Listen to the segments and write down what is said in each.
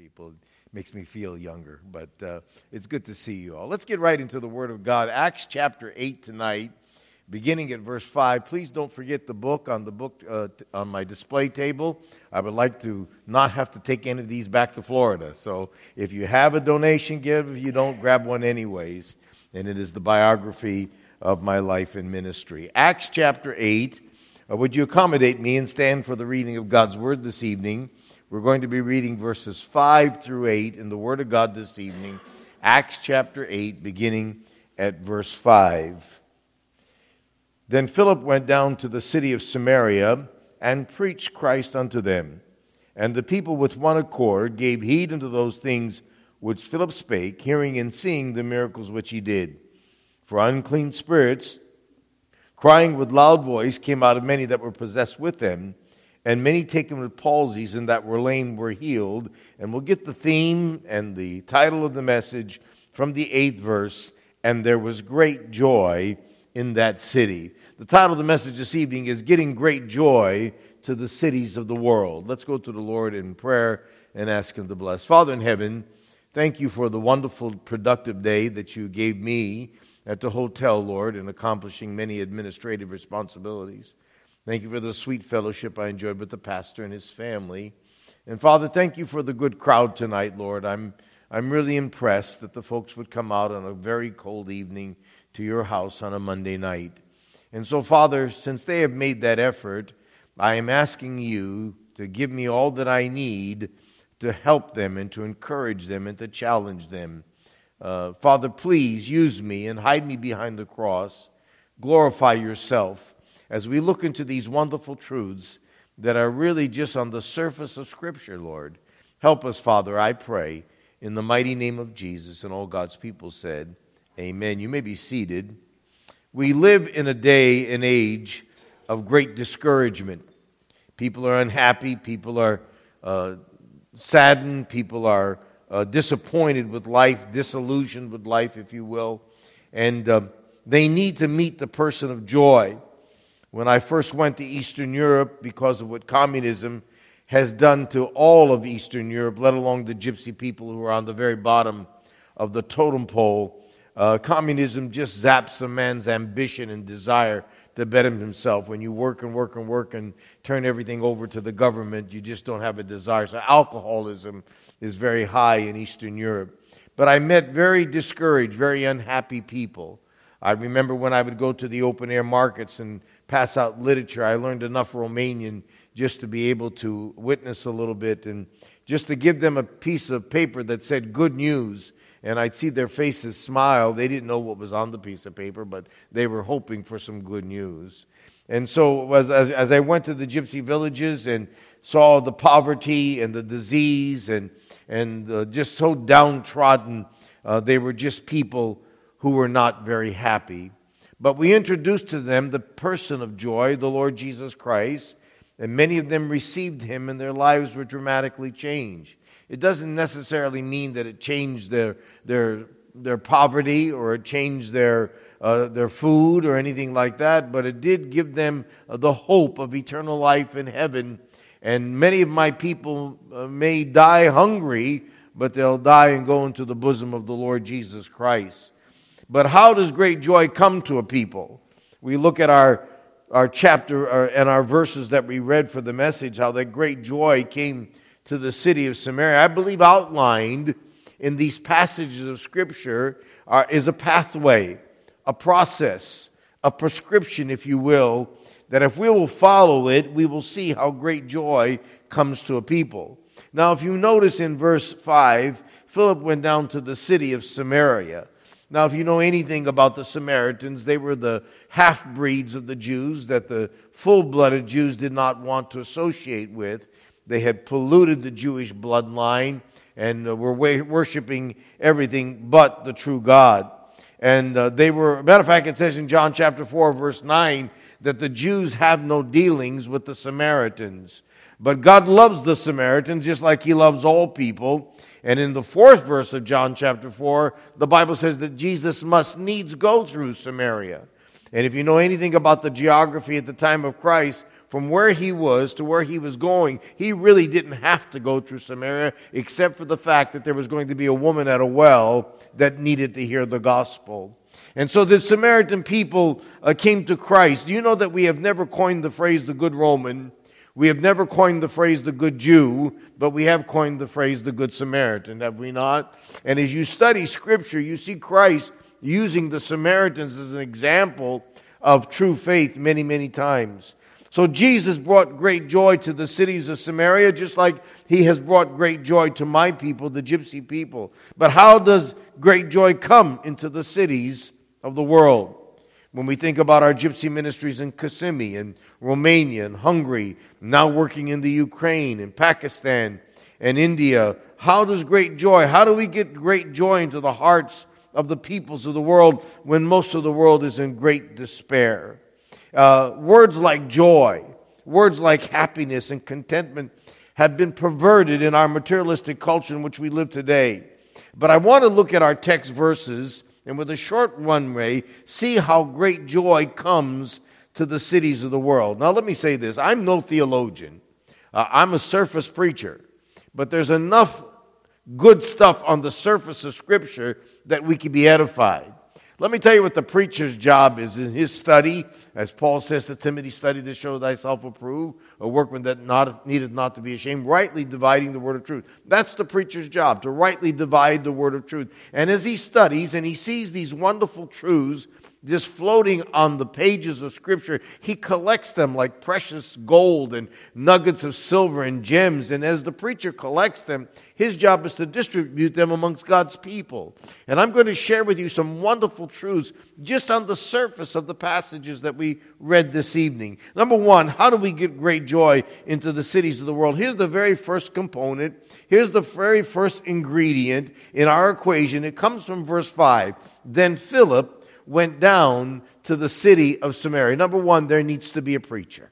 people. It makes me feel younger, but uh, it's good to see you all. Let's get right into the Word of God. Acts chapter 8 tonight, beginning at verse 5. Please don't forget the book on the book uh, on my display table. I would like to not have to take any of these back to Florida. So if you have a donation, give. If you don't, grab one anyways. And it is the biography of my life and ministry. Acts chapter 8. Uh, would you accommodate me and stand for the reading of God's Word this evening? We're going to be reading verses 5 through 8 in the Word of God this evening, Acts chapter 8, beginning at verse 5. Then Philip went down to the city of Samaria and preached Christ unto them. And the people with one accord gave heed unto those things which Philip spake, hearing and seeing the miracles which he did. For unclean spirits, crying with loud voice, came out of many that were possessed with them and many taken with palsies and that were lame were healed. And we'll get the theme and the title of the message from the eighth verse. And there was great joy in that city. The title of the message this evening is Getting Great Joy to the Cities of the World. Let's go to the Lord in prayer and ask Him to bless. Father in heaven, thank you for the wonderful, productive day that you gave me at the hotel, Lord, in accomplishing many administrative responsibilities. Thank you for the sweet fellowship I enjoyed with the pastor and his family. And Father, thank you for the good crowd tonight, Lord. I'm, I'm really impressed that the folks would come out on a very cold evening to your house on a Monday night. And so, Father, since they have made that effort, I am asking you to give me all that I need to help them and to encourage them and to challenge them. Uh, Father, please use me and hide me behind the cross. Glorify yourself as we look into these wonderful truths that are really just on the surface of Scripture, Lord. Help us, Father, I pray, in the mighty name of Jesus. And all God's people said, Amen. You may be seated. We live in a day and age of great discouragement. People are unhappy, people are uh, saddened, people are uh, disappointed with life, disillusioned with life, if you will. And uh, they need to meet the person of joy. When I first went to Eastern Europe, because of what communism has done to all of Eastern Europe, let alone the gypsy people who are on the very bottom of the totem pole, uh, communism just zaps a man's ambition and desire to better himself. When you work and work and work and turn everything over to the government, you just don't have a desire. So, alcoholism is very high in Eastern Europe. But I met very discouraged, very unhappy people. I remember when I would go to the open air markets and pass out literature. I learned enough Romanian just to be able to witness a little bit and just to give them a piece of paper that said good news. And I'd see their faces smile. They didn't know what was on the piece of paper, but they were hoping for some good news. And so, as, as, as I went to the gypsy villages and saw the poverty and the disease and, and uh, just so downtrodden, uh, they were just people who were not very happy. But we introduced to them the person of joy, the Lord Jesus Christ, and many of them received him and their lives were dramatically changed. It doesn't necessarily mean that it changed their, their, their poverty or it changed their, uh, their food or anything like that, but it did give them uh, the hope of eternal life in heaven. And many of my people uh, may die hungry, but they'll die and go into the bosom of the Lord Jesus Christ. But how does great joy come to a people? We look at our, our chapter our, and our verses that we read for the message, how that great joy came to the city of Samaria. I believe outlined in these passages of Scripture are, is a pathway, a process, a prescription, if you will, that if we will follow it, we will see how great joy comes to a people. Now, if you notice in verse 5, Philip went down to the city of Samaria. Now, if you know anything about the Samaritans, they were the half breeds of the Jews that the full blooded Jews did not want to associate with. They had polluted the Jewish bloodline and uh, were worshiping everything but the true God. And uh, they were, matter of fact, it says in John chapter 4, verse 9, that the Jews have no dealings with the Samaritans. But God loves the Samaritans just like He loves all people. And in the fourth verse of John chapter 4, the Bible says that Jesus must needs go through Samaria. And if you know anything about the geography at the time of Christ, from where he was to where he was going, he really didn't have to go through Samaria, except for the fact that there was going to be a woman at a well that needed to hear the gospel. And so the Samaritan people uh, came to Christ. Do you know that we have never coined the phrase the good Roman? We have never coined the phrase the good Jew, but we have coined the phrase the good Samaritan, have we not? And as you study Scripture, you see Christ using the Samaritans as an example of true faith many, many times. So Jesus brought great joy to the cities of Samaria, just like he has brought great joy to my people, the gypsy people. But how does great joy come into the cities of the world? When we think about our gypsy ministries in Kissimmee and Romania and Hungary, now working in the Ukraine and Pakistan and India, how does great joy, how do we get great joy into the hearts of the peoples of the world when most of the world is in great despair? Uh, words like joy, words like happiness and contentment have been perverted in our materialistic culture in which we live today. But I want to look at our text verses and with a short runway, see how great joy comes to the cities of the world. Now, let me say this I'm no theologian, uh, I'm a surface preacher, but there's enough good stuff on the surface of Scripture that we can be edified. Let me tell you what the preacher's job is in his study, as Paul says to Timothy, study to show thyself approved, a workman that not, needed not to be ashamed, rightly dividing the word of truth. That's the preacher's job, to rightly divide the word of truth. And as he studies and he sees these wonderful truths just floating on the pages of Scripture. He collects them like precious gold and nuggets of silver and gems. And as the preacher collects them, his job is to distribute them amongst God's people. And I'm going to share with you some wonderful truths just on the surface of the passages that we read this evening. Number one, how do we get great joy into the cities of the world? Here's the very first component. Here's the very first ingredient in our equation. It comes from verse 5. Then Philip, went down to the city of Samaria. Number one, there needs to be a preacher.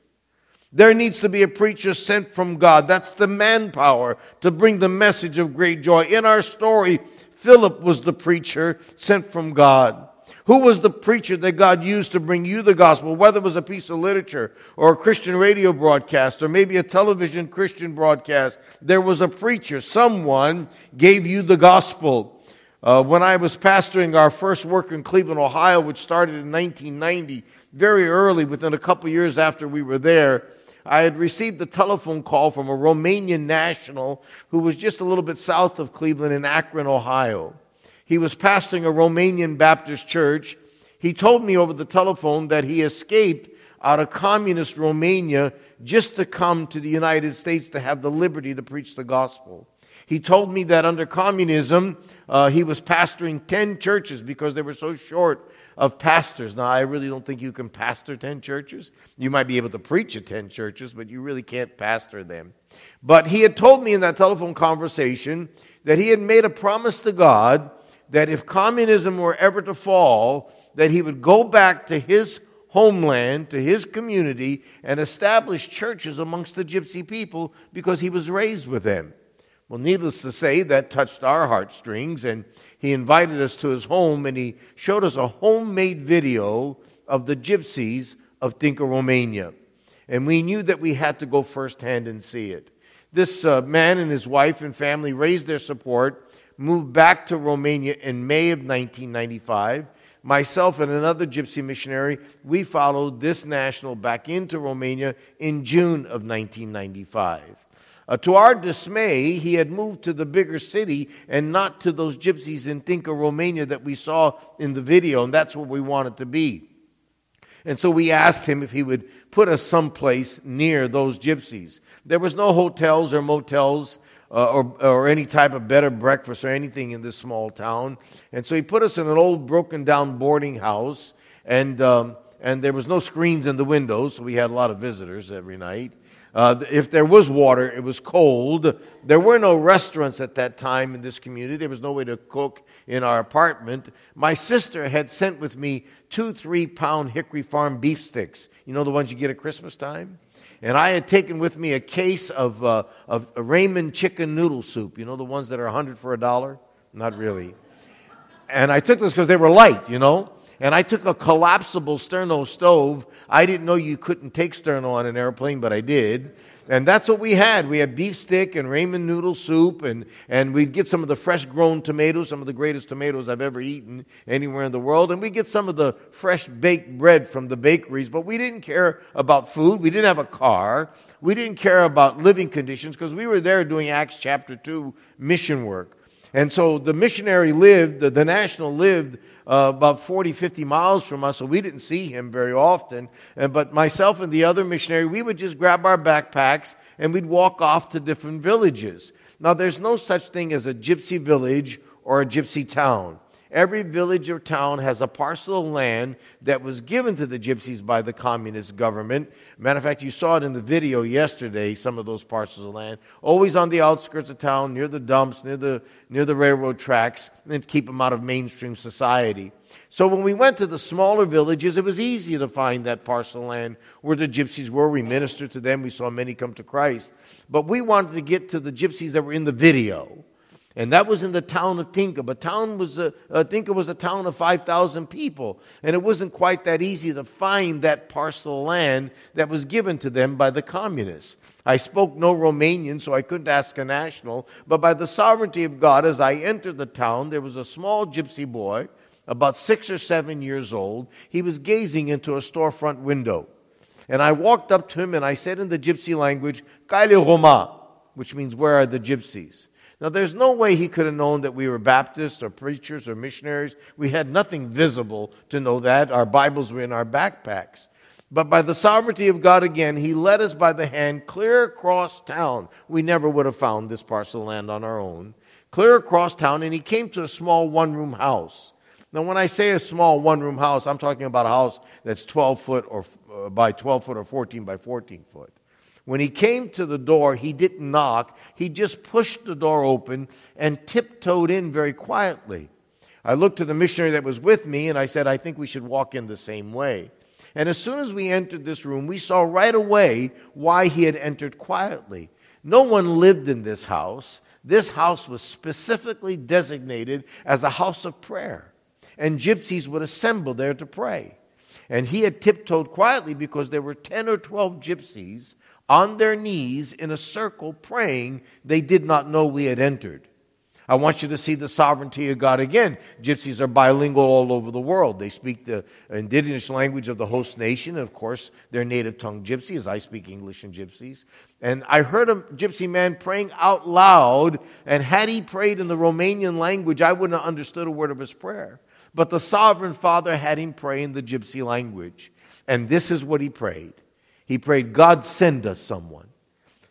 There needs to be a preacher sent from God. That's the manpower to bring the message of great joy. In our story, Philip was the preacher sent from God. Who was the preacher that God used to bring you the gospel? Whether it was a piece of literature or a Christian radio broadcast or maybe a television Christian broadcast, there was a preacher. Someone gave you the gospel. Uh, when I was pastoring our first work in Cleveland, Ohio, which started in 1990, very early, within a couple years after we were there, I had received a telephone call from a Romanian national who was just a little bit south of Cleveland in Akron, Ohio. He was pastoring a Romanian Baptist church. He told me over the telephone that he escaped out of communist Romania just to come to the United States to have the liberty to preach the gospel. He told me that under communism, uh, he was pastoring 10 churches because they were so short of pastors. Now, I really don't think you can pastor 10 churches. You might be able to preach at 10 churches, but you really can't pastor them. But he had told me in that telephone conversation that he had made a promise to God that if communism were ever to fall, that he would go back to his homeland, to his community, and establish churches amongst the gypsy people because he was raised with them. Well, needless to say, that touched our heartstrings, and he invited us to his home and he showed us a homemade video of the gypsies of Tinca, Romania. And we knew that we had to go firsthand and see it. This uh, man and his wife and family raised their support, moved back to Romania in May of 1995. Myself and another gypsy missionary, we followed this national back into Romania in June of 1995. Uh, to our dismay, he had moved to the bigger city and not to those gypsies in Tinca, Romania that we saw in the video, and that's where we wanted to be. And so we asked him if he would put us someplace near those gypsies. There was no hotels or motels uh, or, or any type of better breakfast or anything in this small town. And so he put us in an old broken down boarding house, and, um, and there was no screens in the windows, so we had a lot of visitors every night. Uh, if there was water, it was cold. There were no restaurants at that time in this community. There was no way to cook in our apartment. My sister had sent with me two three pound Hickory Farm beef sticks. You know the ones you get at Christmas time? And I had taken with me a case of, uh, of Ramen chicken noodle soup. You know the ones that are 100 for a dollar? Not really. And I took those because they were light, you know. And I took a collapsible sterno stove. I didn't know you couldn't take sterno on an airplane, but I did. And that's what we had. We had beef stick and ramen noodle soup, and, and we'd get some of the fresh grown tomatoes, some of the greatest tomatoes I've ever eaten anywhere in the world. And we'd get some of the fresh baked bread from the bakeries, but we didn't care about food. We didn't have a car. We didn't care about living conditions because we were there doing Acts chapter 2 mission work. And so the missionary lived, the, the national lived uh, about 40, 50 miles from us, so we didn't see him very often. And, but myself and the other missionary, we would just grab our backpacks and we'd walk off to different villages. Now, there's no such thing as a gypsy village or a gypsy town. Every village or town has a parcel of land that was given to the gypsies by the communist government. Matter of fact, you saw it in the video yesterday, some of those parcels of land. Always on the outskirts of town, near the dumps, near the, near the railroad tracks, and keep them out of mainstream society. So when we went to the smaller villages, it was easy to find that parcel of land where the gypsies were. We ministered to them. We saw many come to Christ. But we wanted to get to the gypsies that were in the video and that was in the town of Tinca. But town was a, uh, Tinca was a town of 5,000 people, and it wasn't quite that easy to find that parcel of land that was given to them by the communists. I spoke no Romanian, so I couldn't ask a national, but by the sovereignty of God, as I entered the town, there was a small gypsy boy, about six or seven years old. He was gazing into a storefront window. And I walked up to him and I said in the gypsy language, Kaile Roma, which means, Where are the gypsies? Now, there's no way he could have known that we were Baptists or preachers or missionaries. We had nothing visible to know that. Our Bibles were in our backpacks. But by the sovereignty of God again, he led us by the hand clear across town. We never would have found this parcel of land on our own. Clear across town, and he came to a small one room house. Now, when I say a small one room house, I'm talking about a house that's 12 foot or uh, by 12 foot or 14 by 14 foot. When he came to the door, he didn't knock. He just pushed the door open and tiptoed in very quietly. I looked to the missionary that was with me and I said, I think we should walk in the same way. And as soon as we entered this room, we saw right away why he had entered quietly. No one lived in this house. This house was specifically designated as a house of prayer, and gypsies would assemble there to pray. And he had tiptoed quietly because there were 10 or 12 gypsies on their knees in a circle praying, they did not know we had entered. I want you to see the sovereignty of God again. Gypsies are bilingual all over the world. They speak the indigenous language of the host nation. And of course, their native tongue Gypsy, as I speak English and Gypsies. And I heard a Gypsy man praying out loud, and had he prayed in the Romanian language, I wouldn't have understood a word of his prayer. But the sovereign father had him pray in the Gypsy language. And this is what he prayed. He prayed, God, send us someone.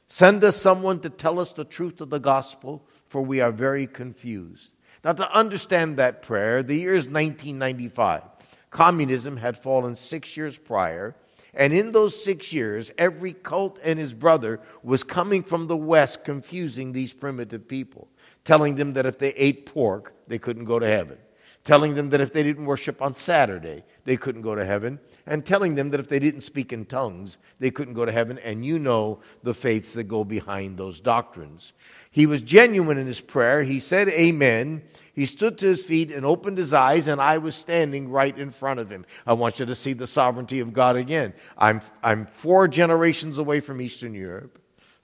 Send us someone to tell us the truth of the gospel, for we are very confused. Now, to understand that prayer, the year is 1995. Communism had fallen six years prior. And in those six years, every cult and his brother was coming from the West, confusing these primitive people, telling them that if they ate pork, they couldn't go to heaven, telling them that if they didn't worship on Saturday, they couldn't go to heaven, and telling them that if they didn't speak in tongues, they couldn't go to heaven. And you know the faiths that go behind those doctrines. He was genuine in his prayer. He said, Amen. He stood to his feet and opened his eyes, and I was standing right in front of him. I want you to see the sovereignty of God again. I'm, I'm four generations away from Eastern Europe,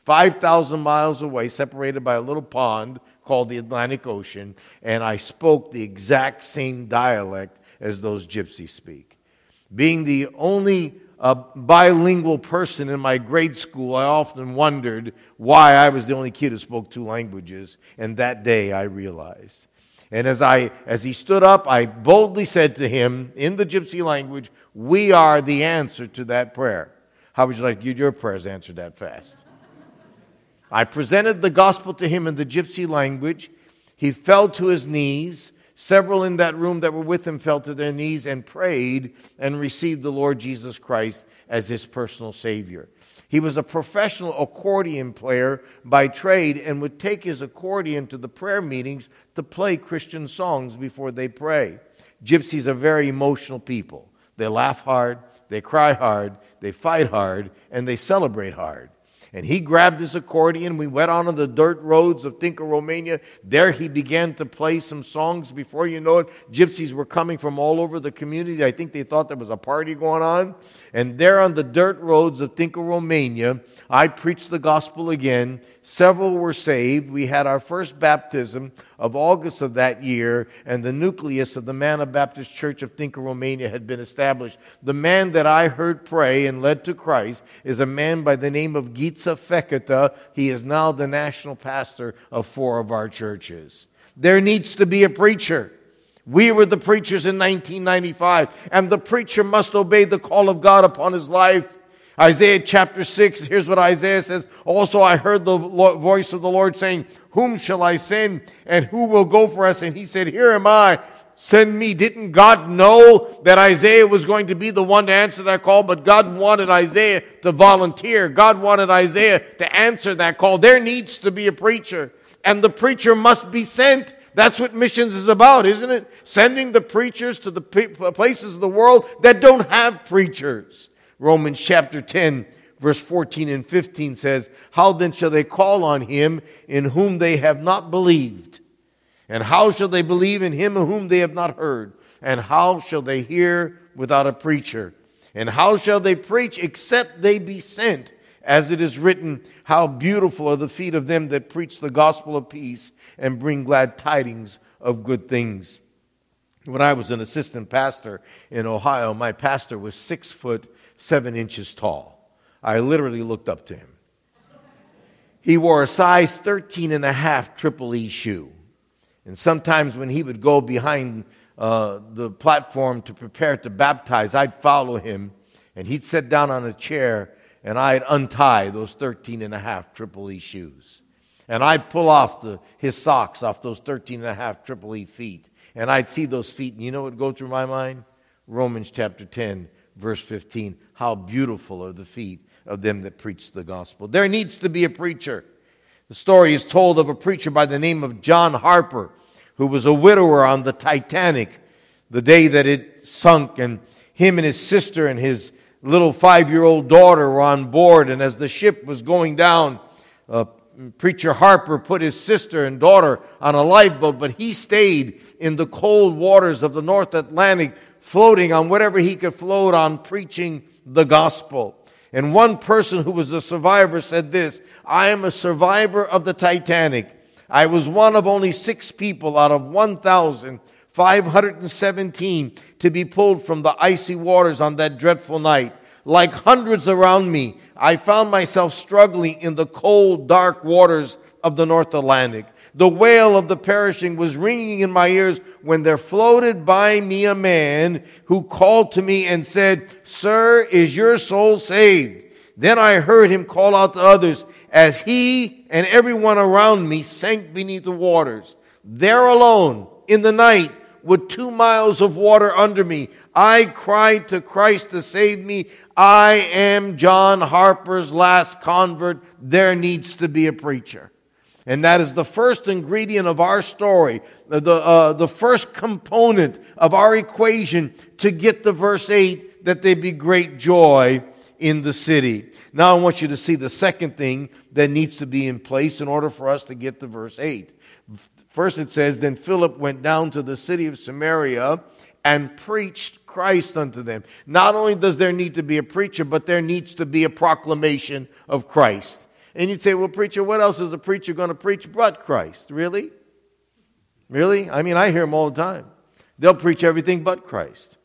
5,000 miles away, separated by a little pond called the Atlantic Ocean, and I spoke the exact same dialect as those gypsies speak. Being the only uh, bilingual person in my grade school, I often wondered why I was the only kid who spoke two languages, and that day I realized. And as, I, as he stood up, I boldly said to him in the gypsy language, We are the answer to that prayer. How would you like your prayers answered that fast? I presented the gospel to him in the gypsy language. He fell to his knees. Several in that room that were with him fell to their knees and prayed and received the Lord Jesus Christ as his personal Savior. He was a professional accordion player by trade and would take his accordion to the prayer meetings to play Christian songs before they pray. Gypsies are very emotional people. They laugh hard, they cry hard, they fight hard, and they celebrate hard. And he grabbed his accordion. We went on the dirt roads of Tinca, Romania. There he began to play some songs. Before you know it, gypsies were coming from all over the community. I think they thought there was a party going on. And there on the dirt roads of Tinca, Romania, I preached the gospel again. Several were saved. We had our first baptism of August of that year, and the nucleus of the Manna Baptist Church of Tinca, Romania had been established. The man that I heard pray and led to Christ is a man by the name of Gitza Feketa. He is now the national pastor of four of our churches. There needs to be a preacher. We were the preachers in 1995, and the preacher must obey the call of God upon his life. Isaiah chapter 6, here's what Isaiah says. Also, I heard the voice of the Lord saying, Whom shall I send and who will go for us? And he said, Here am I. Send me. Didn't God know that Isaiah was going to be the one to answer that call? But God wanted Isaiah to volunteer. God wanted Isaiah to answer that call. There needs to be a preacher, and the preacher must be sent. That's what missions is about, isn't it? Sending the preachers to the places of the world that don't have preachers. Romans chapter 10, verse 14 and 15 says, How then shall they call on him in whom they have not believed? And how shall they believe in him whom they have not heard? And how shall they hear without a preacher? And how shall they preach except they be sent? As it is written, How beautiful are the feet of them that preach the gospel of peace and bring glad tidings of good things. When I was an assistant pastor in Ohio, my pastor was six foot seven inches tall. I literally looked up to him. He wore a size 13 and a half triple E shoe. And sometimes when he would go behind uh, the platform to prepare to baptize, I'd follow him and he'd sit down on a chair and I'd untie those 13 and a half triple E shoes. And I'd pull off the, his socks off those 13 and a half triple E feet. And I'd see those feet, and you know what would go through my mind? Romans chapter 10, verse 15. How beautiful are the feet of them that preach the gospel. There needs to be a preacher. The story is told of a preacher by the name of John Harper, who was a widower on the Titanic the day that it sunk, and him and his sister and his little five year old daughter were on board. And as the ship was going down, uh, Preacher Harper put his sister and daughter on a lifeboat, but he stayed in the cold waters of the North Atlantic floating on whatever he could float on, preaching the gospel. And one person who was a survivor said this I am a survivor of the Titanic. I was one of only six people out of 1,517 to be pulled from the icy waters on that dreadful night. Like hundreds around me, I found myself struggling in the cold, dark waters of the North Atlantic. The wail of the perishing was ringing in my ears when there floated by me a man who called to me and said, Sir, is your soul saved? Then I heard him call out to others as he and everyone around me sank beneath the waters. There alone, in the night, with two miles of water under me, I cried to Christ to save me. I am John Harper's last convert. There needs to be a preacher. And that is the first ingredient of our story, the, uh, the first component of our equation to get to verse 8 that there be great joy in the city. Now I want you to see the second thing that needs to be in place in order for us to get to verse 8. First it says, Then Philip went down to the city of Samaria and preached Christ unto them. Not only does there need to be a preacher, but there needs to be a proclamation of Christ. And you'd say, well, preacher, what else is a preacher going to preach but Christ? Really? Really? I mean, I hear them all the time. They'll preach everything but Christ.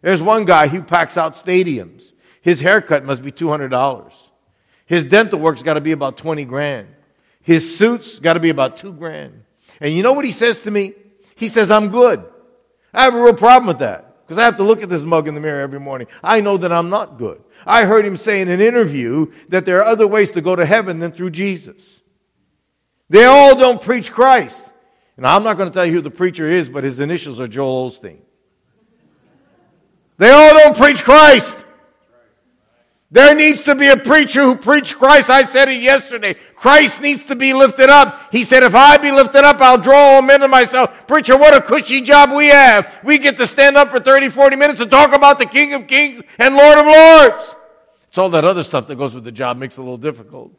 There's one guy who packs out stadiums. His haircut must be $200. His dental work's got to be about 20 grand. His suits got to be about 2 grand. And you know what he says to me? He says, I'm good. I have a real problem with that. Because I have to look at this mug in the mirror every morning. I know that I'm not good. I heard him say in an interview that there are other ways to go to heaven than through Jesus. They all don't preach Christ. And I'm not going to tell you who the preacher is, but his initials are Joel Osteen. They all don't preach Christ. There needs to be a preacher who preached Christ. I said it yesterday. Christ needs to be lifted up. He said, if I be lifted up, I'll draw all men to myself. Preacher, what a cushy job we have. We get to stand up for 30, 40 minutes and talk about the King of Kings and Lord of Lords. It's all that other stuff that goes with the job makes it a little difficult.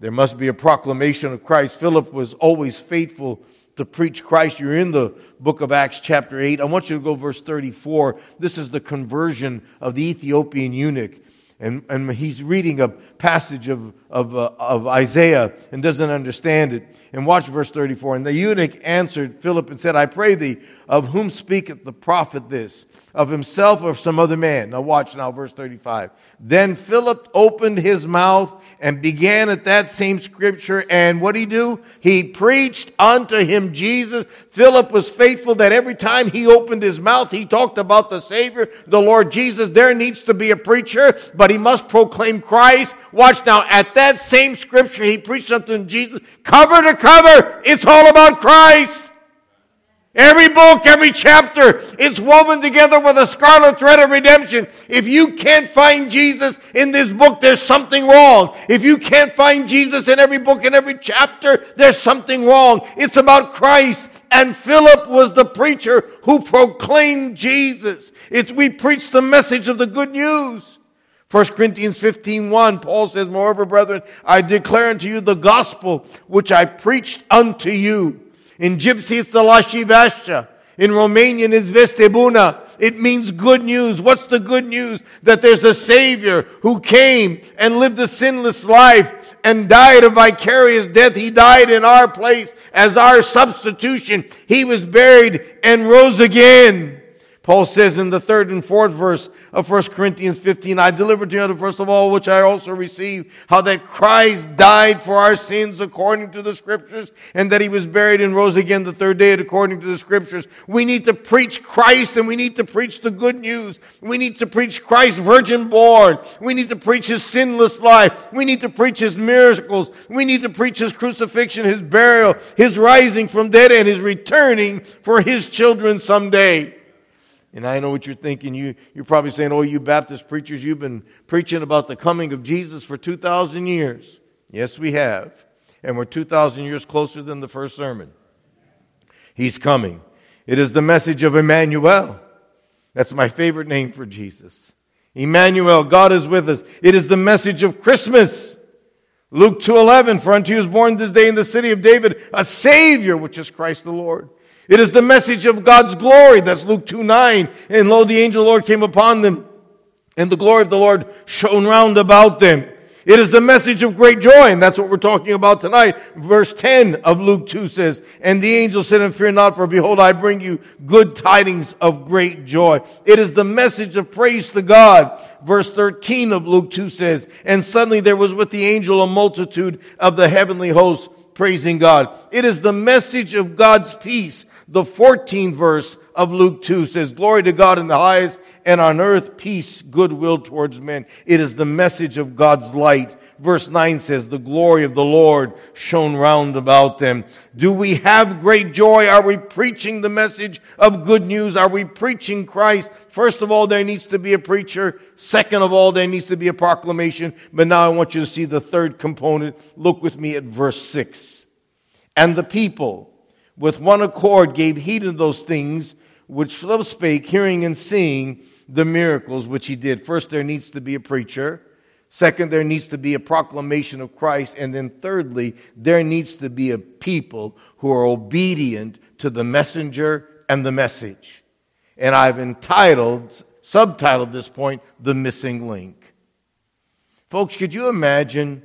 There must be a proclamation of Christ. Philip was always faithful to preach Christ. You're in the book of Acts, chapter 8. I want you to go verse 34. This is the conversion of the Ethiopian eunuch. And, and he's reading a passage of, of, uh, of Isaiah and doesn't understand it. And watch verse 34. And the eunuch answered Philip and said, I pray thee, of whom speaketh the prophet this? Of himself or some other man. Now watch now, verse 35. Then Philip opened his mouth and began at that same scripture. And what did he do? He preached unto him Jesus. Philip was faithful that every time he opened his mouth, he talked about the Savior, the Lord Jesus. There needs to be a preacher, but he must proclaim Christ. Watch now, at that same scripture, he preached unto Jesus. Cover to cover, it's all about Christ. Every book, every chapter is woven together with a scarlet thread of redemption. If you can't find Jesus in this book, there's something wrong. If you can't find Jesus in every book and every chapter, there's something wrong. It's about Christ. And Philip was the preacher who proclaimed Jesus. It's, we preach the message of the good news. 1 Corinthians 15, 1, Paul says, Moreover, brethren, I declare unto you the gospel which I preached unto you in Gypsy, it's the Lascivescia. In Romanian, it's Vestebuna. It means good news. What's the good news? That there's a Savior who came and lived a sinless life and died a vicarious death. He died in our place as our substitution. He was buried and rose again. Paul says in the third and fourth verse of 1 Corinthians 15, I delivered to you the first of all, which I also received, how that Christ died for our sins according to the scriptures, and that he was buried and rose again the third day according to the scriptures. We need to preach Christ and we need to preach the good news. We need to preach Christ virgin born. We need to preach his sinless life. We need to preach his miracles. We need to preach his crucifixion, his burial, his rising from dead, and his returning for his children someday. And I know what you're thinking. You, you're probably saying, Oh, you Baptist preachers, you've been preaching about the coming of Jesus for 2,000 years. Yes, we have. And we're 2,000 years closer than the first sermon. He's coming. It is the message of Emmanuel. That's my favorite name for Jesus. Emmanuel, God is with us. It is the message of Christmas. Luke 2:11 For unto you is born this day in the city of David a savior which is Christ the Lord. It is the message of God's glory. That's Luke 2 9. And lo, the angel of the Lord came upon them, and the glory of the Lord shone round about them. It is the message of great joy, and that's what we're talking about tonight. Verse 10 of Luke 2 says, And the angel said, And fear not, for behold, I bring you good tidings of great joy. It is the message of praise to God. Verse 13 of Luke 2 says, And suddenly there was with the angel a multitude of the heavenly hosts praising God. It is the message of God's peace the 14th verse of Luke 2 says, Glory to God in the highest, and on earth peace, goodwill towards men. It is the message of God's light. Verse 9 says, The glory of the Lord shone round about them. Do we have great joy? Are we preaching the message of good news? Are we preaching Christ? First of all, there needs to be a preacher. Second of all, there needs to be a proclamation. But now I want you to see the third component. Look with me at verse 6. And the people, with one accord gave heed to those things which Philip spake, hearing and seeing the miracles which he did. First, there needs to be a preacher. Second, there needs to be a proclamation of Christ. And then thirdly, there needs to be a people who are obedient to the messenger and the message. And I've entitled, subtitled this point, The Missing Link. Folks, could you imagine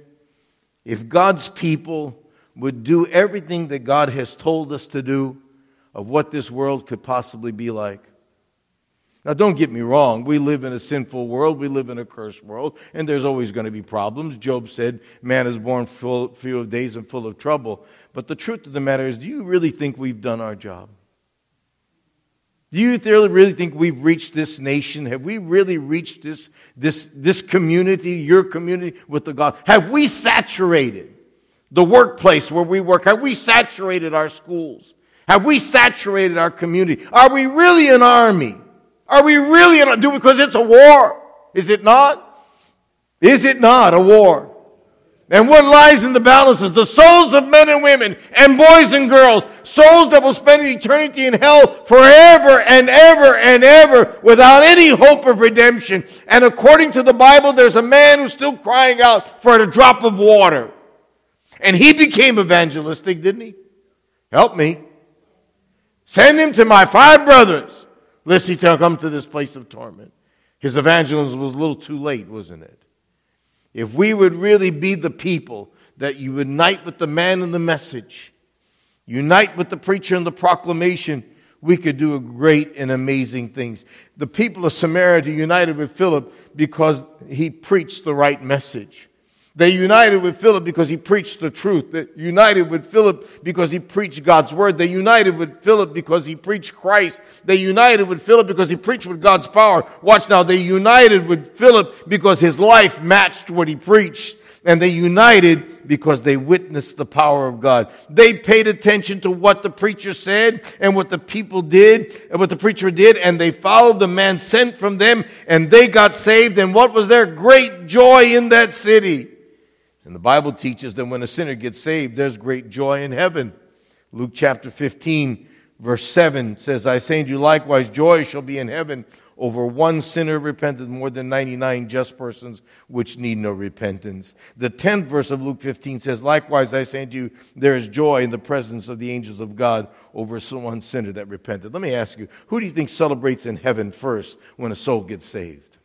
if God's people would do everything that God has told us to do of what this world could possibly be like. Now, don't get me wrong. We live in a sinful world. We live in a cursed world, and there's always going to be problems. Job said, Man is born full, few of days and full of trouble. But the truth of the matter is, do you really think we've done our job? Do you really think we've reached this nation? Have we really reached this, this, this community, your community, with the God? Have we saturated the workplace where we work? Have we saturated our schools? Have we saturated our community? Are we really an army? Are we really an do because it's a war? Is it not? Is it not a war? And what lies in the balances? The souls of men and women and boys and girls. Souls that will spend eternity in hell forever and ever and ever without any hope of redemption. And according to the Bible, there's a man who's still crying out for a drop of water. And he became evangelistic, didn't he? Help me. Send him to my five brothers, lest he come to this place of torment. His evangelism was a little too late, wasn't it? If we would really be the people that you unite with the man and the message, unite with the preacher and the proclamation, we could do great and amazing things. The people of Samaria united with Philip because he preached the right message. They united with Philip because he preached the truth. They united with Philip because he preached God's word. They united with Philip because he preached Christ. They united with Philip because he preached with God's power. Watch now. They united with Philip because his life matched what he preached. And they united because they witnessed the power of God. They paid attention to what the preacher said and what the people did and what the preacher did. And they followed the man sent from them and they got saved. And what was their great joy in that city? And the Bible teaches that when a sinner gets saved, there's great joy in heaven. Luke chapter 15, verse 7 says, I say to you likewise, joy shall be in heaven over one sinner repented more than 99 just persons which need no repentance. The 10th verse of Luke 15 says, Likewise I say to you, there is joy in the presence of the angels of God over one sinner that repented. Let me ask you, who do you think celebrates in heaven first when a soul gets saved?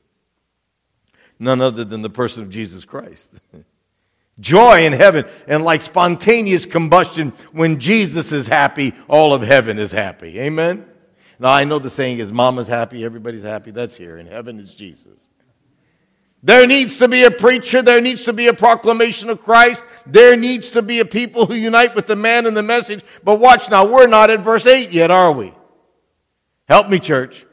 None other than the person of Jesus Christ. Joy in heaven. And like spontaneous combustion, when Jesus is happy, all of heaven is happy. Amen? Now, I know the saying is, Mama's happy, everybody's happy. That's here. In heaven is Jesus. There needs to be a preacher. There needs to be a proclamation of Christ. There needs to be a people who unite with the man and the message. But watch now, we're not at verse 8 yet, are we? Help me, church.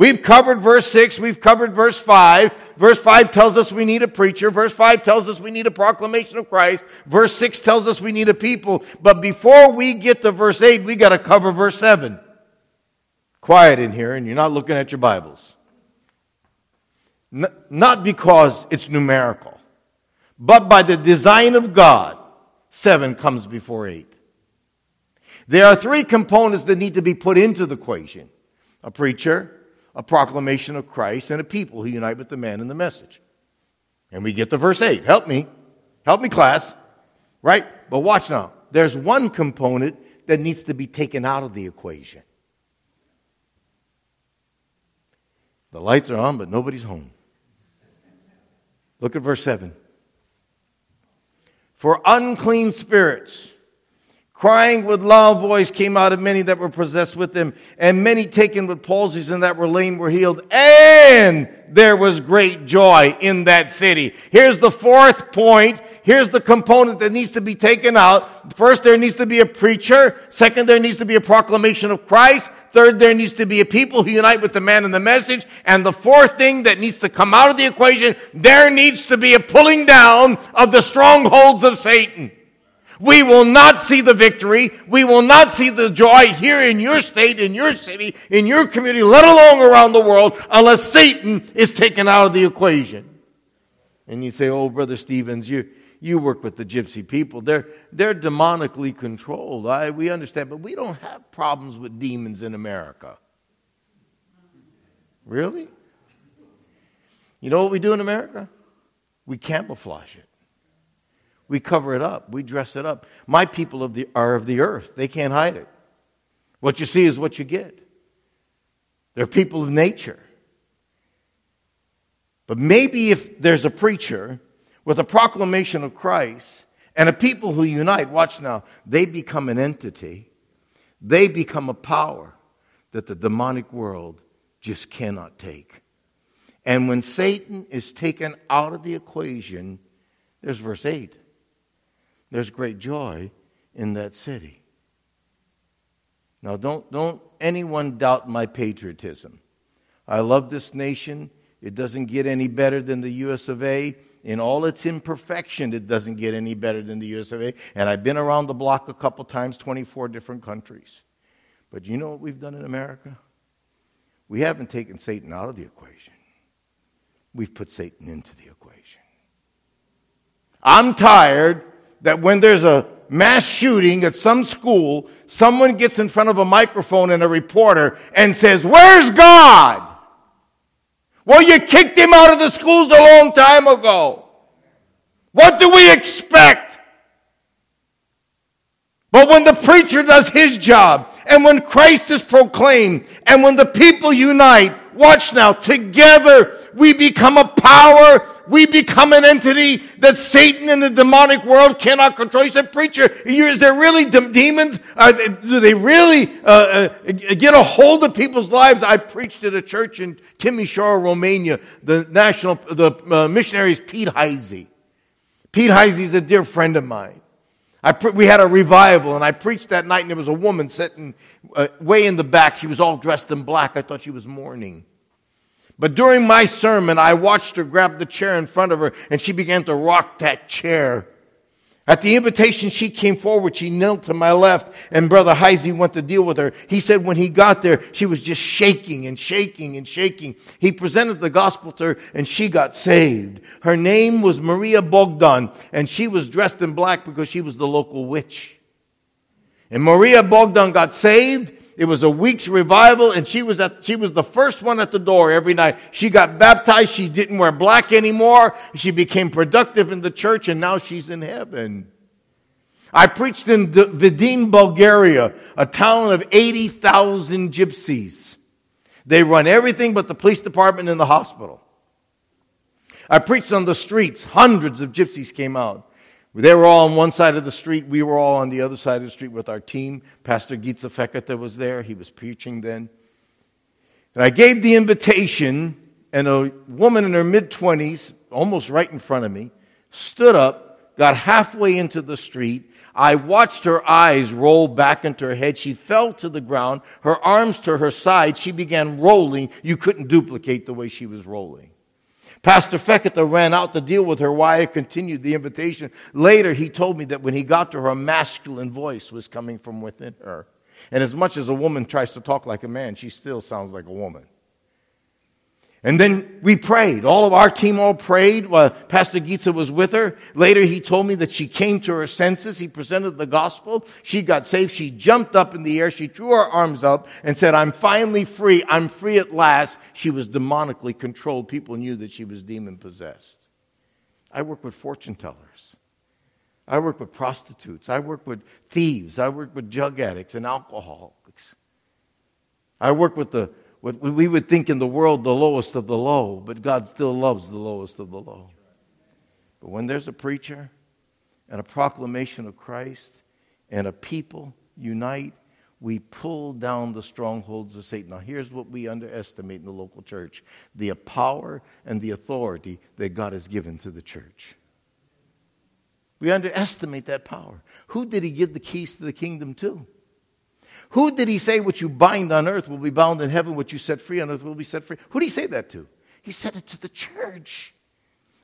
We've covered verse 6, we've covered verse 5. Verse 5 tells us we need a preacher. Verse 5 tells us we need a proclamation of Christ. Verse 6 tells us we need a people. But before we get to verse 8, we got to cover verse 7. Quiet in here, and you're not looking at your Bibles. not because it's numerical, but by the design of God, 7 comes before 8. There are three components that need to be put into the equation a preacher, a proclamation of Christ, and a people who unite with the man and the message. And we get to verse 8. Help me. Help me, class. Right? But watch now. There's one component that needs to be taken out of the equation. The lights are on, but nobody's home. Look at verse 7. For unclean spirits Crying with loud voice came out of many that were possessed with them, and many taken with palsies and that were lame were healed. And there was great joy in that city. Here's the fourth point. Here's the component that needs to be taken out. First, there needs to be a preacher. Second, there needs to be a proclamation of Christ. Third, there needs to be a people who unite with the man and the message. And the fourth thing that needs to come out of the equation, there needs to be a pulling down of the strongholds of Satan. We will not see the victory. We will not see the joy here in your state, in your city, in your community, let alone around the world, unless Satan is taken out of the equation. And you say, Oh, Brother Stevens, you, you work with the gypsy people. They're, they're demonically controlled. I, we understand, but we don't have problems with demons in America. Really? You know what we do in America? We camouflage it. We cover it up. We dress it up. My people of the, are of the earth. They can't hide it. What you see is what you get. They're people of nature. But maybe if there's a preacher with a proclamation of Christ and a people who unite, watch now, they become an entity. They become a power that the demonic world just cannot take. And when Satan is taken out of the equation, there's verse 8 there's great joy in that city. Now, don't, don't anyone doubt my patriotism. I love this nation. It doesn't get any better than the US of A. In all its imperfection, it doesn't get any better than the US of A. And I've been around the block a couple times, 24 different countries. But you know what we've done in America? We haven't taken Satan out of the equation, we've put Satan into the equation. I'm tired that when there's a mass shooting at some school, someone gets in front of a microphone and a reporter and says, Where's God? Well, you kicked him out of the schools a long time ago. What do we expect? But when the preacher does his job, and when Christ is proclaimed, and when the people unite, watch now, together we become a power we become an entity that Satan and the demonic world cannot control. You said, preacher, is there really de- demons? They, do they really uh, uh, get a hold of people's lives? I preached at a church in Timișoara, Romania. The national, the uh, missionary is Pete Heisey. Pete Heisey is a dear friend of mine. Pre- we had a revival, and I preached that night, and there was a woman sitting uh, way in the back. She was all dressed in black. I thought she was mourning. But during my sermon, I watched her grab the chair in front of her and she began to rock that chair. At the invitation, she came forward. She knelt to my left, and Brother Heisey went to deal with her. He said when he got there, she was just shaking and shaking and shaking. He presented the gospel to her, and she got saved. Her name was Maria Bogdan, and she was dressed in black because she was the local witch. And Maria Bogdan got saved, it was a week's revival, and she was at, she was the first one at the door every night. She got baptized. She didn't wear black anymore. She became productive in the church, and now she's in heaven. I preached in Vidin, Bulgaria, a town of 80,000 gypsies. They run everything but the police department and the hospital. I preached on the streets. Hundreds of gypsies came out. They were all on one side of the street. We were all on the other side of the street with our team. Pastor Gitza Fekete was there. He was preaching then. And I gave the invitation, and a woman in her mid 20s, almost right in front of me, stood up, got halfway into the street. I watched her eyes roll back into her head. She fell to the ground, her arms to her side. She began rolling. You couldn't duplicate the way she was rolling. Pastor Fekete ran out to deal with her while I continued the invitation. Later, he told me that when he got to her, a masculine voice was coming from within her. And as much as a woman tries to talk like a man, she still sounds like a woman. And then we prayed. All of our team all prayed. While Pastor Gitza was with her. Later, he told me that she came to her senses. He presented the gospel. She got saved. She jumped up in the air. She threw her arms up and said, I'm finally free. I'm free at last. She was demonically controlled. People knew that she was demon possessed. I work with fortune tellers. I work with prostitutes. I work with thieves. I work with drug addicts and alcoholics. I work with the what we would think in the world the lowest of the low, but God still loves the lowest of the low. But when there's a preacher and a proclamation of Christ and a people unite, we pull down the strongholds of Satan. Now, here's what we underestimate in the local church the power and the authority that God has given to the church. We underestimate that power. Who did he give the keys to the kingdom to? Who did he say, What you bind on earth will be bound in heaven, what you set free on earth will be set free? Who did he say that to? He said it to the church.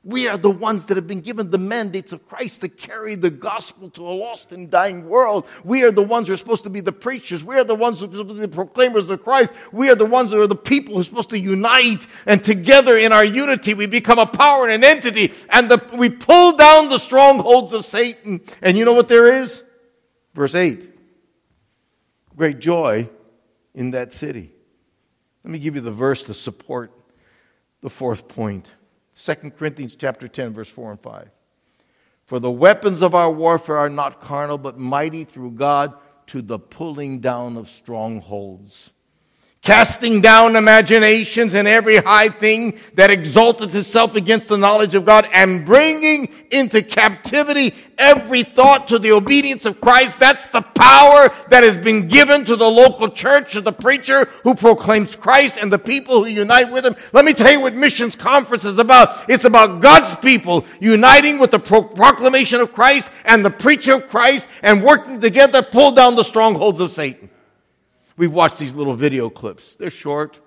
We are the ones that have been given the mandates of Christ to carry the gospel to a lost and dying world. We are the ones who are supposed to be the preachers. We are the ones who are supposed to be the proclaimers of Christ. We are the ones who are the people who are supposed to unite. And together in our unity, we become a power and an entity. And the, we pull down the strongholds of Satan. And you know what there is? Verse 8 great joy in that city. Let me give you the verse to support the fourth point. 2 Corinthians chapter 10 verse 4 and 5. For the weapons of our warfare are not carnal but mighty through God to the pulling down of strongholds casting down imaginations and every high thing that exalted itself against the knowledge of God, and bringing into captivity every thought to the obedience of Christ. That's the power that has been given to the local church, to the preacher who proclaims Christ and the people who unite with him. Let me tell you what Missions Conference is about. It's about God's people uniting with the pro- proclamation of Christ and the preacher of Christ and working together, to pull down the strongholds of Satan. We've watched these little video clips. They're short.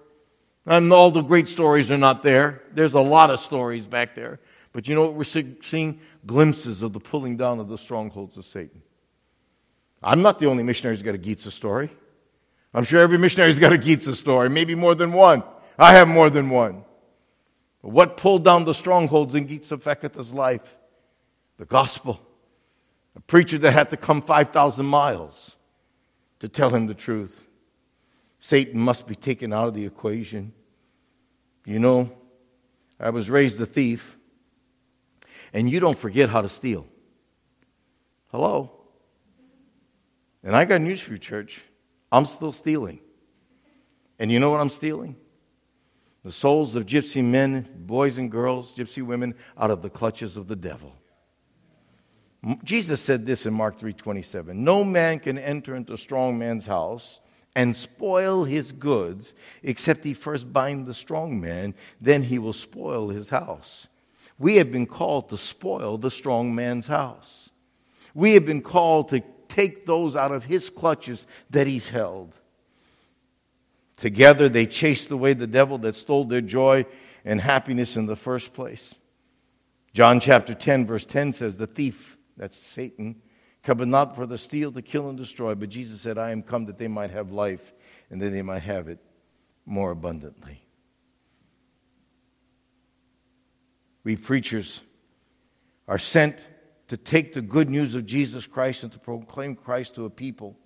And all the great stories are not there. There's a lot of stories back there. But you know what we're seeing? Glimpses of the pulling down of the strongholds of Satan. I'm not the only missionary who's got a Gitza story. I'm sure every missionary's got a Gitza story, maybe more than one. I have more than one. But what pulled down the strongholds in Gitza Fekete's life? the gospel. A preacher that had to come 5,000 miles to tell him the truth. Satan must be taken out of the equation. You know, I was raised a thief, and you don't forget how to steal. Hello? And I got news for you, church. I'm still stealing. And you know what I'm stealing? The souls of gypsy men, boys and girls, gypsy women, out of the clutches of the devil. Jesus said this in Mark 3:27. No man can enter into a strong man's house and spoil his goods except he first bind the strong man, then he will spoil his house. We have been called to spoil the strong man's house. We have been called to take those out of his clutches that he's held. Together they chased away the devil that stole their joy and happiness in the first place. John chapter 10, verse 10 says, The thief, that's Satan, cometh not for the steal, to kill, and destroy, but Jesus said, I am come that they might have life and that they might have it more abundantly. We preachers are sent to take the good news of Jesus Christ and to proclaim Christ to a people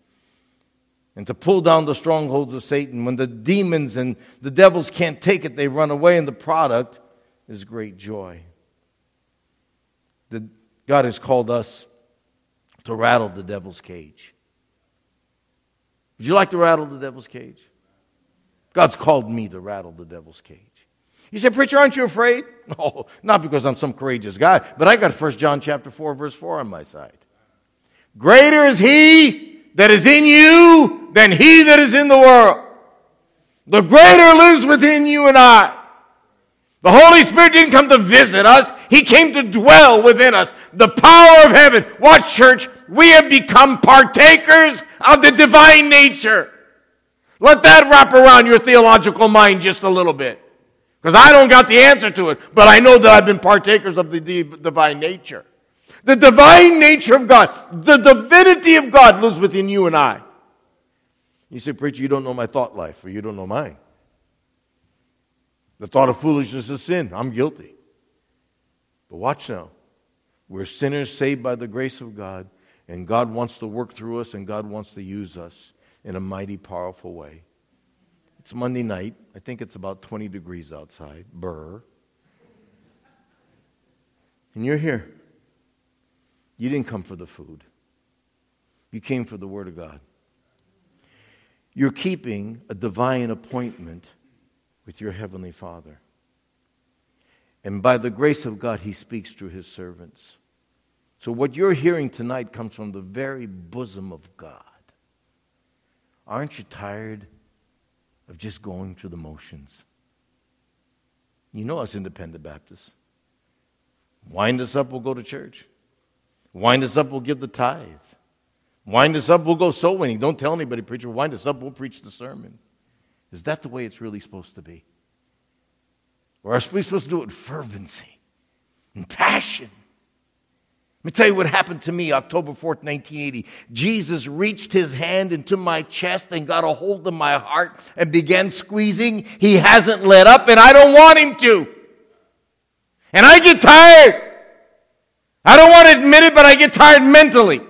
and to pull down the strongholds of Satan. When the demons and the devils can't take it, they run away, and the product is great joy. God has called us to rattle the devil's cage. Would you like to rattle the devil's cage? God's called me to rattle the devil's cage. You say, Preacher, aren't you afraid? No, not because I'm some courageous guy, but I got 1 John chapter 4, verse 4 on my side. Greater is he that is in you than he that is in the world. The greater lives within you and I. The Holy Spirit didn't come to visit us. He came to dwell within us. The power of heaven. Watch, church. We have become partakers of the divine nature. Let that wrap around your theological mind just a little bit. Because I don't got the answer to it, but I know that I've been partakers of the divine nature. The divine nature of God, the divinity of God lives within you and I. You say, Preacher, you don't know my thought life, or you don't know mine. The thought of foolishness is sin. I'm guilty. But watch now. We're sinners saved by the grace of God, and God wants to work through us, and God wants to use us in a mighty, powerful way. It's Monday night. I think it's about 20 degrees outside. Burr. And you're here. You didn't come for the food, you came for the Word of God. You're keeping a divine appointment with your Heavenly Father. And by the grace of God, He speaks through His servants. So, what you're hearing tonight comes from the very bosom of God. Aren't you tired of just going through the motions? You know us independent Baptists. Wind us up, we'll go to church. Wind us up, we'll give the tithe. Wind us up, we'll go soul winning. Don't tell anybody, preacher. Wind us up, we'll preach the sermon. Is that the way it's really supposed to be? Or are we supposed to do it with fervency and passion? Let me tell you what happened to me October 4th, 1980. Jesus reached his hand into my chest and got a hold of my heart and began squeezing. He hasn't let up, and I don't want him to. And I get tired. I don't want to admit it, but I get tired mentally.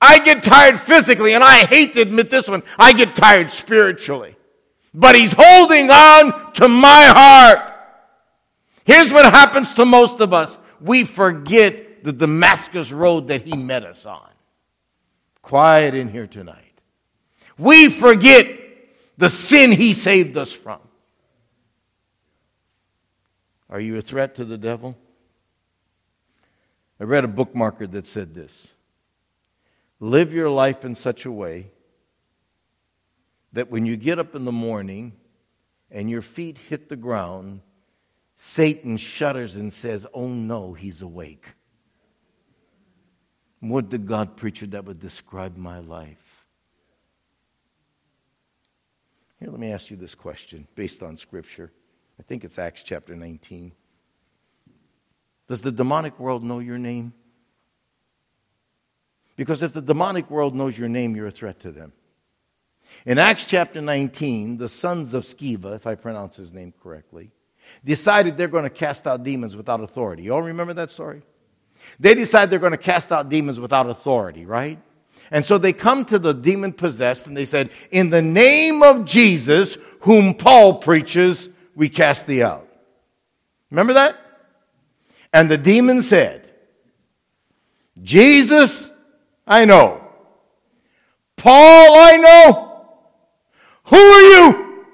I get tired physically, and I hate to admit this one. I get tired spiritually but he's holding on to my heart. Here's what happens to most of us we forget the Damascus road that he met us on. Quiet in here tonight. We forget the sin he saved us from. Are you a threat to the devil? I read a bookmarker that said this Live your life in such a way that when you get up in the morning and your feet hit the ground, Satan shudders and says, Oh no, he's awake. Would the God preacher that would describe my life? Here, let me ask you this question based on Scripture. I think it's Acts chapter 19. Does the demonic world know your name? Because if the demonic world knows your name, you're a threat to them. In Acts chapter 19, the sons of Sceva, if I pronounce his name correctly, decided they're going to cast out demons without authority. You all remember that story? They decide they're going to cast out demons without authority, right? And so they come to the demon possessed and they said, In the name of Jesus, whom Paul preaches, we cast thee out. Remember that? And the demon said, Jesus, I know. Paul, I know. Who are you?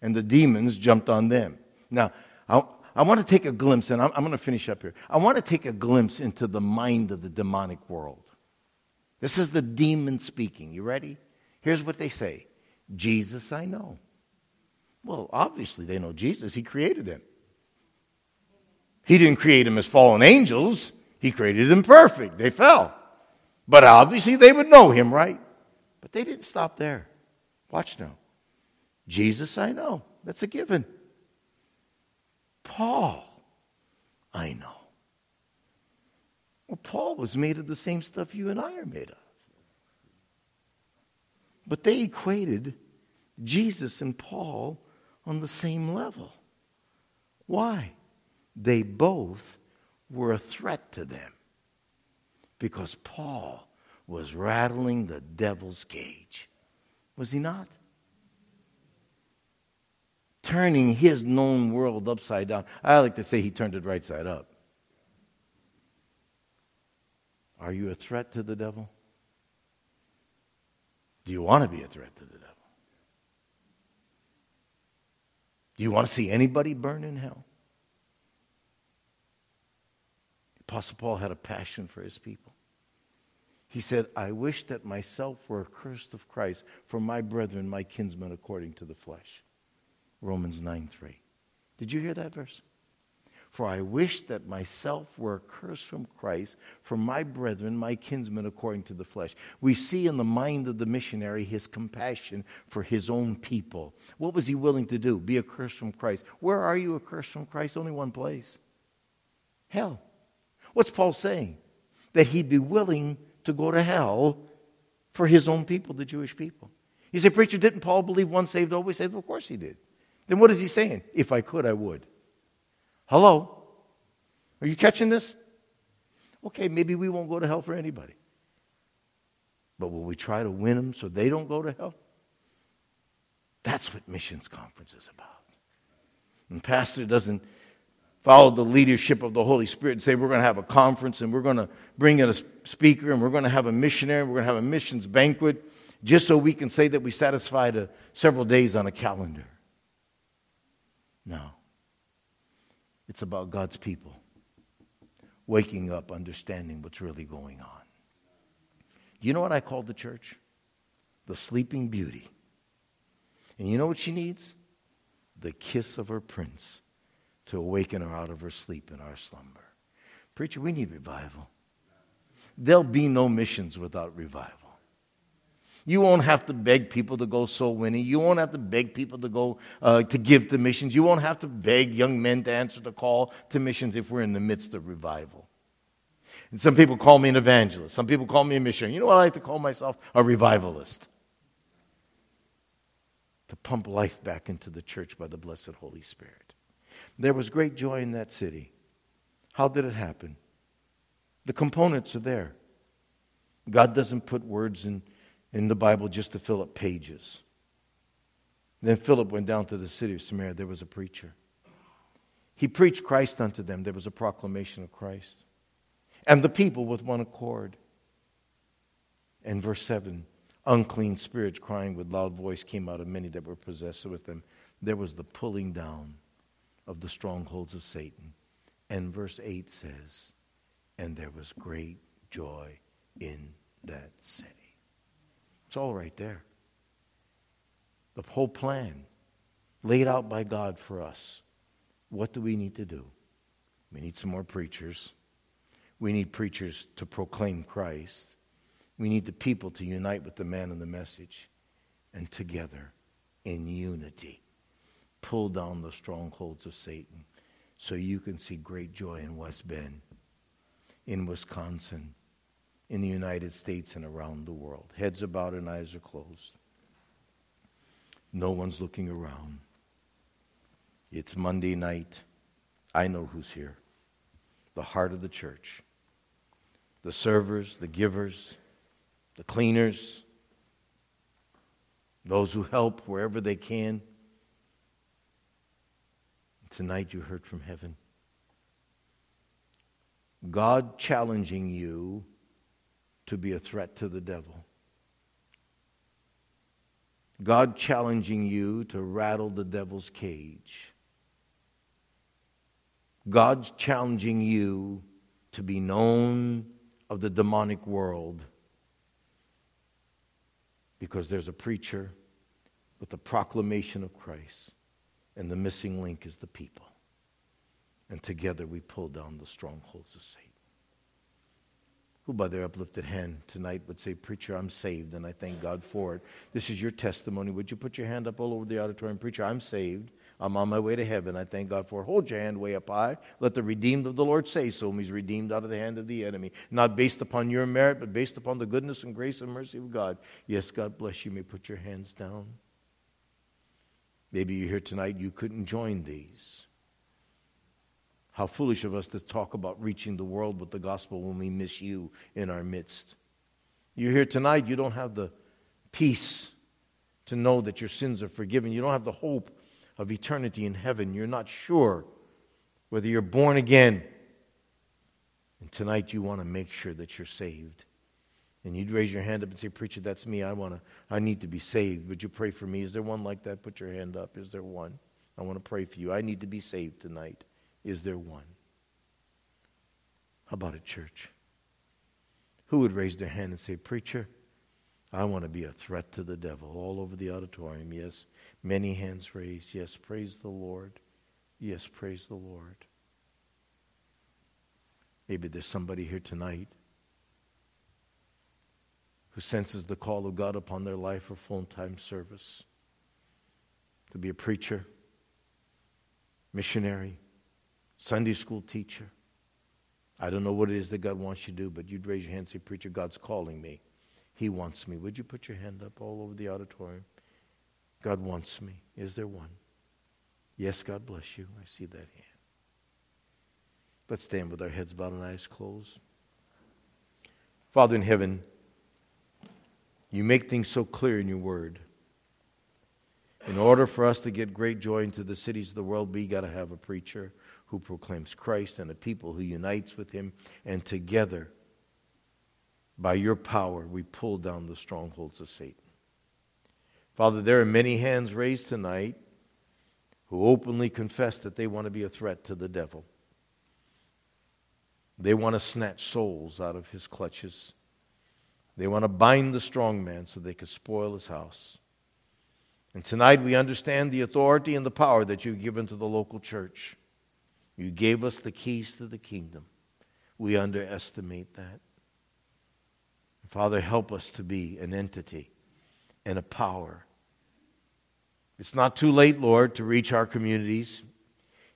And the demons jumped on them. Now, I, I want to take a glimpse, and I'm, I'm going to finish up here. I want to take a glimpse into the mind of the demonic world. This is the demon speaking. You ready? Here's what they say Jesus, I know. Well, obviously, they know Jesus. He created them. He didn't create them as fallen angels, He created them perfect. They fell. But obviously, they would know Him, right? But they didn't stop there. Watch now. Jesus, I know. That's a given. Paul, I know. Well, Paul was made of the same stuff you and I are made of. But they equated Jesus and Paul on the same level. Why? They both were a threat to them because Paul was rattling the devil's cage. Was he not? turning his known world upside down. I like to say he turned it right side up. Are you a threat to the devil? Do you want to be a threat to the devil? Do you want to see anybody burn in hell? Apostle Paul had a passion for his people. He said, I wish that myself were accursed of Christ for my brethren, my kinsmen, according to the flesh. Romans 9 3. Did you hear that verse? For I wish that myself were accursed from Christ for my brethren, my kinsmen, according to the flesh. We see in the mind of the missionary his compassion for his own people. What was he willing to do? Be accursed from Christ. Where are you accursed from Christ? Only one place hell. What's Paul saying? That he'd be willing to go to hell for his own people, the Jewish people. You say, Preacher, didn't Paul believe once saved, always saved? Of course he did. Then what is he saying? If I could, I would. Hello? Are you catching this? Okay, maybe we won't go to hell for anybody. But will we try to win them so they don't go to hell? That's what missions conference is about. And pastor doesn't follow the leadership of the Holy Spirit and say we're going to have a conference and we're going to bring in a speaker and we're going to have a missionary, and we're going to have a missions banquet just so we can say that we satisfied a, several days on a calendar. No. It's about God's people waking up, understanding what's really going on. You know what I call the church? The sleeping beauty. And you know what she needs? The kiss of her prince to awaken her out of her sleep and our slumber. Preacher, we need revival. There'll be no missions without revival. You won't have to beg people to go soul winning. You won't have to beg people to go uh, to give to missions. You won't have to beg young men to answer the call to missions if we're in the midst of revival. And some people call me an evangelist. Some people call me a missionary. You know what I like to call myself? A revivalist. To pump life back into the church by the blessed Holy Spirit. There was great joy in that city. How did it happen? The components are there. God doesn't put words in in the Bible just to fill up pages. Then Philip went down to the city of Samaria. There was a preacher. He preached Christ unto them. There was a proclamation of Christ. And the people with one accord. And verse 7 unclean spirits crying with loud voice came out of many that were possessed with them. There was the pulling down of the strongholds of Satan. And verse 8 says, And there was great joy in that city. It's all right there. The whole plan laid out by God for us. What do we need to do? We need some more preachers. We need preachers to proclaim Christ. We need the people to unite with the man and the message. And together, in unity, pull down the strongholds of Satan so you can see great joy in West Bend, in Wisconsin, in the United States and around the world. Heads are bowed and eyes are closed. No one's looking around. It's Monday night. I know who's here. the heart of the church. The servers, the givers, the cleaners, those who help wherever they can. Tonight you heard from heaven. God challenging you to be a threat to the devil. God challenging you to rattle the devil's cage. God's challenging you to be known of the demonic world because there's a preacher with the proclamation of Christ, and the missing link is the people. And together we pull down the strongholds of Satan. Who, by their uplifted hand tonight, would say, Preacher, I'm saved, and I thank God for it. This is your testimony. Would you put your hand up all over the auditorium? Preacher, I'm saved. I'm on my way to heaven. I thank God for it. Hold your hand way up high. Let the redeemed of the Lord say so. He's redeemed out of the hand of the enemy. Not based upon your merit, but based upon the goodness and grace and mercy of God. Yes, God bless you. you may put your hands down. Maybe you're here tonight, you couldn't join these. How foolish of us to talk about reaching the world with the gospel when we miss you in our midst. You're here tonight, you don't have the peace to know that your sins are forgiven. You don't have the hope of eternity in heaven. You're not sure whether you're born again. And tonight you want to make sure that you're saved. And you'd raise your hand up and say, Preacher, that's me. I want to, I need to be saved. Would you pray for me? Is there one like that? Put your hand up. Is there one? I want to pray for you. I need to be saved tonight. Is there one? How about a church? Who would raise their hand and say, Preacher, I want to be a threat to the devil all over the auditorium? Yes. Many hands raised. Yes, praise the Lord. Yes, praise the Lord. Maybe there's somebody here tonight who senses the call of God upon their life for full time service to be a preacher, missionary, Sunday school teacher. I don't know what it is that God wants you to do, but you'd raise your hand and say, Preacher, God's calling me. He wants me. Would you put your hand up all over the auditorium? God wants me. Is there one? Yes, God bless you. I see that hand. Let's stand with our heads bowed and eyes closed. Father in heaven, you make things so clear in your word. In order for us to get great joy into the cities of the world, we got to have a preacher who proclaims Christ and a people who unites with him, and together, by your power, we pull down the strongholds of Satan. Father, there are many hands raised tonight who openly confess that they want to be a threat to the devil. They want to snatch souls out of his clutches. They want to bind the strong man so they can spoil his house. And tonight we understand the authority and the power that you've given to the local church. You gave us the keys to the kingdom. We underestimate that. Father, help us to be an entity and a power. It's not too late, Lord, to reach our communities.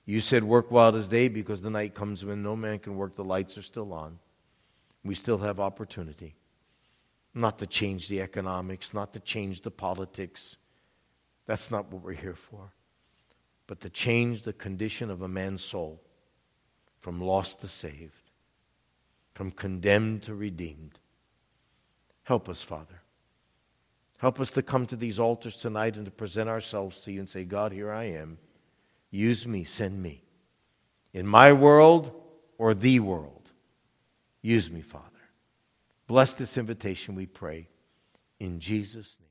You said, Work while it is day because the night comes when no man can work. The lights are still on. We still have opportunity. Not to change the economics, not to change the politics. That's not what we're here for. But to change the condition of a man's soul from lost to saved, from condemned to redeemed. Help us, Father. Help us to come to these altars tonight and to present ourselves to you and say, God, here I am. Use me, send me. In my world or the world, use me, Father. Bless this invitation, we pray. In Jesus' name.